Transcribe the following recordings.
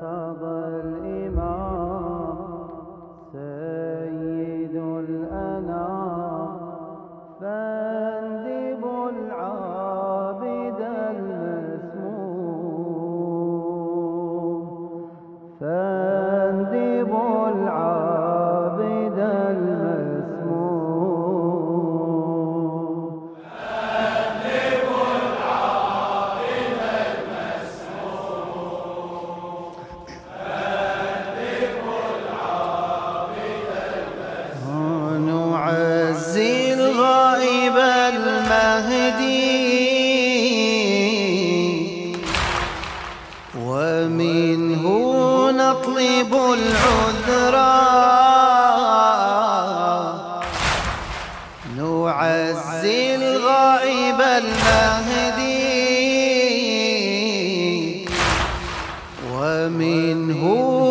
قضى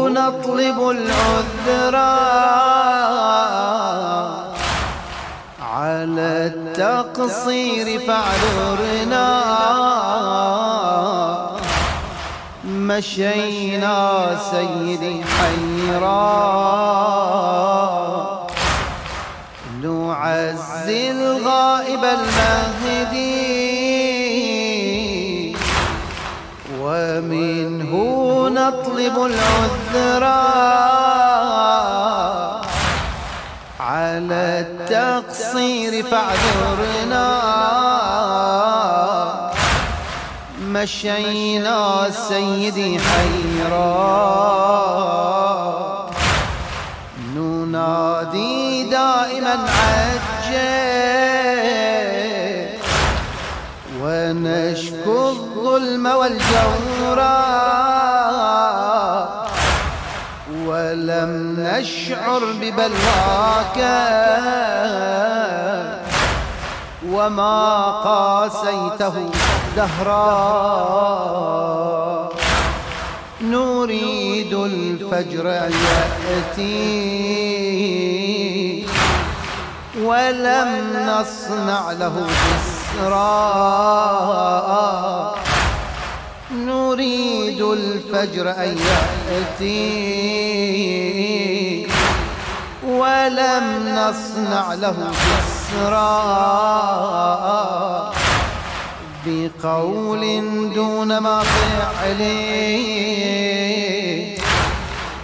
نطلب العذرا على التقصير فاعذرنا. مشينا سيدي حيرا. نعزي الغائب المهدي. ومنه نطلب العذرا على التقصير فاعذرنا. مشينا سيدي حيرا. ننادي دائما عجل. ونشكو الظلم والجورا. ولم نشعر ببلواك وما قاسيته دهرا. نريد الفجر يأتي ولم نصنع له بسرا. نريد الفجر أن يأتي ولم نصنع له جسرا بقول دون ما فعل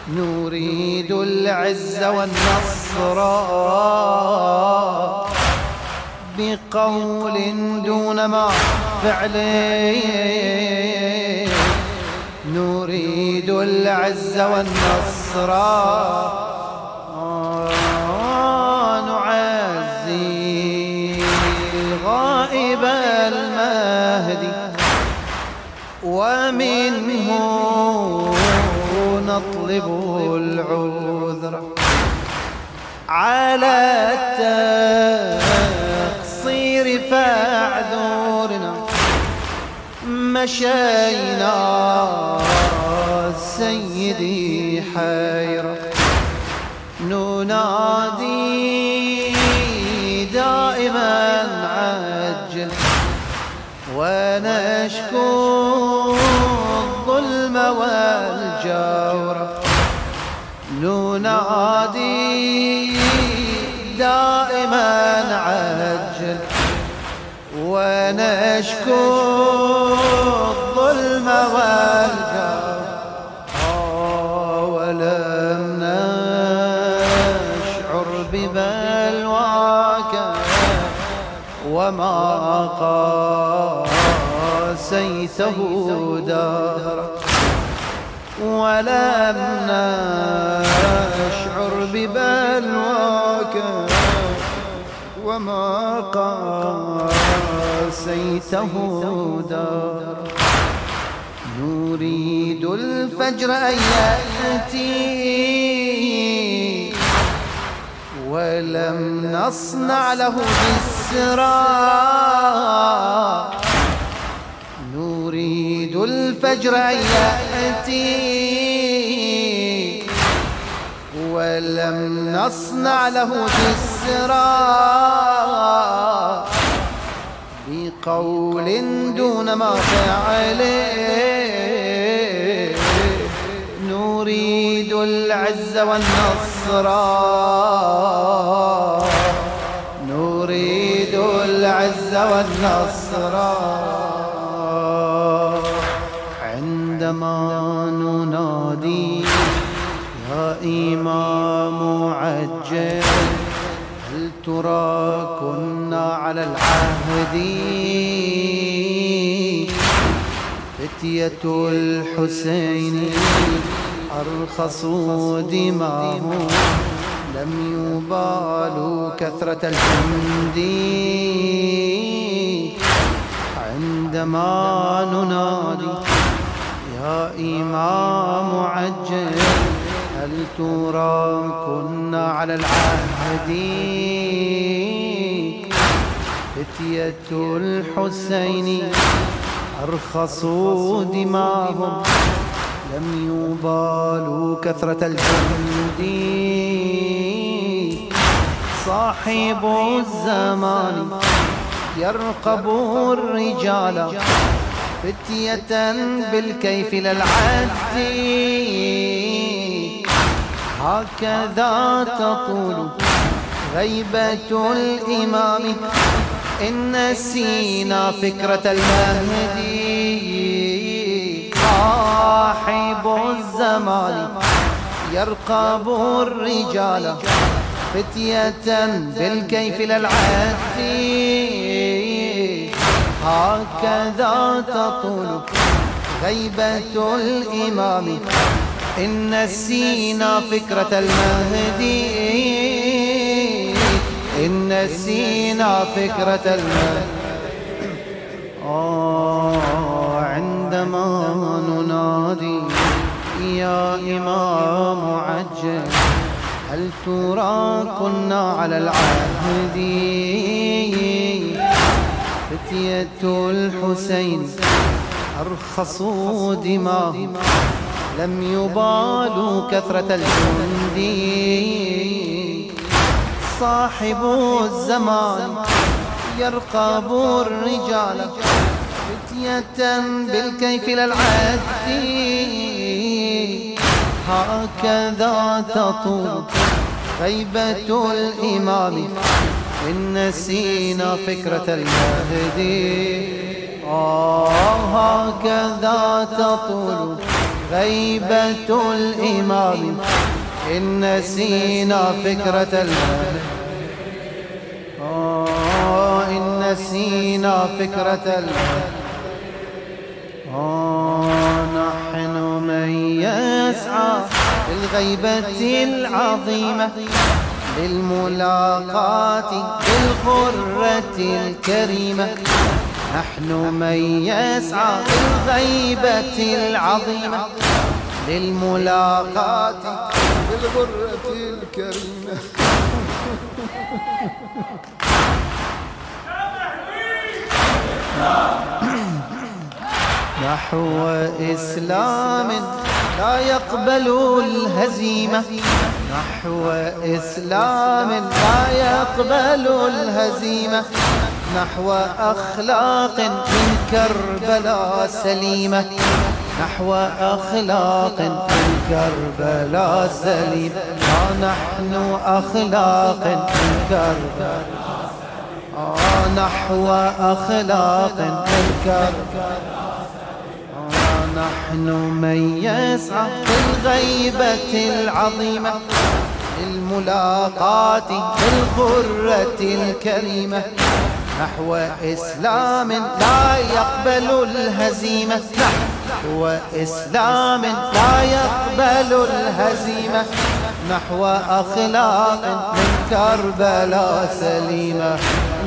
نريد العز والنصر بقول دون ما فعل نريد العز والنصر. نعزي الغائب المهدي ومنه نطلب العذر. على التقصير فاعذرنا. مشينا سيدي حيرة ننادي دائما عجل ونشكو الظلم والجور. ننادي دائما عجل ونشكو الظلم والجور وما قاسيته دهرا ولم نشعر ببلواك وما قاسيته دار نريد الفجر أن يأتي. ولم نصنع له بالسرا نريد الفجر يأتي. ولم نصنع له جسرا. بقول دون ما فعل. العز والنصر. والنصر. عندما ننادي يا إمام عجل هل ترى كنا على العهد؟ فتية الحسين أرخصوا دماهم لم يبالوا كثرة الجند عندما ننادي يا إمام عجل هل ترى كنا على العهد؟ فتية الحسين أرخصوا دماهم لم يبالوا كثرة الجند صاحب الزمان يرقب الرجال فتية بالكيف للعد هكذا تطول غيبة الإمام. إن نسينا فكرة المهدي. صاحب الزمان يرقب الرجال فتية بالكيف للعد هكذا تطول غيبة الإمام. إن نسينا فكرة المهدي إن نسينا فكرة المهدي آه عندما ننادي يا إمام عجل. هل ترى كنا على العهد؟ فتية الحسين أرخصوا دماهم لم يبالوا كثرة الجند. صاحب الزمان يرقب الرجال فتية بالكيف للعد هكذا تطول غيبة الإمام إن نسينا فكرة المهدي. آه هكذا تطول غيبة الإمام إن نسينا فكرة المهدي. آه إن نسينا فكرة المهدي. آه نحن من يسعى بالغيبة العظيمة للملاقاة بالغرة الكريمة. نحن من يسعى بالغيبة العظيمة للملاقاة بالغرة الكريمة. نحو إسلام لا يقبل الهزيمة. نحو إسلام لا يقبل الهزيمة. نحو أخلاق من كربلاء سليمة. نحو أخلاق من كربلاء سليمة. آه نحن أخلاق من كربلاء آه نحو أخلاق من كربلاء نحن من يسعى بالغيبة العظيمة للملاقاة بالغرة الكريمة نحو إسلام لا يقبل الهزيمة نحو إسلام لا يقبل الهزيمة نحو أخلاق من كربلاء سليمة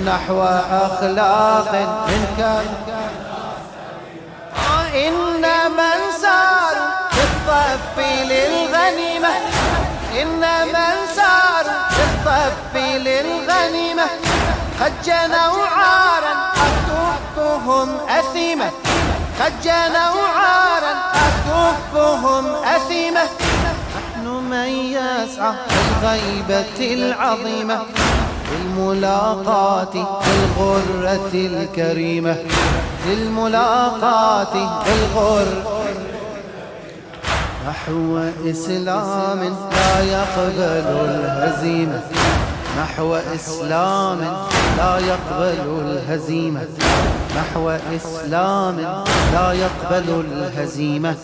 نحو أخلاق من كربلاء إن من ساروا في الطف للغنيمة. إن من ساروا في الطف للغنيمة. قد جنوا عارا أكفهم أثيمة. قد جنوا عارا أكفهم أثيمة. نحن من يسعى الغيبة العظيمة. للملاقاة بالغرة الكريمة. للملاقاة بالغر. نحو إسلام لا يقبل الهزيمة. نحو إسلام لا يقبل الهزيمة. نحو إسلام لا يقبل الهزيمة.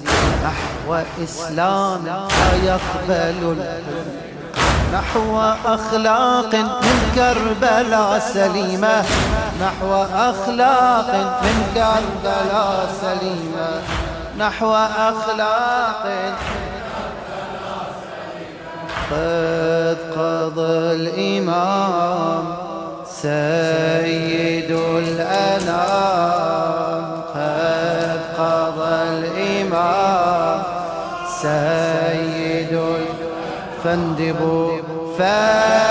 نحو إسلام لا يقبل نحو أخلاق من كربلاء سليمة. نحو أخلاق من كربلاء سليمة. نحو أخلاق قد قضى الإمام سيد الأنام. قد قضى الإمام سيد فاندبوا فاندبوا العابد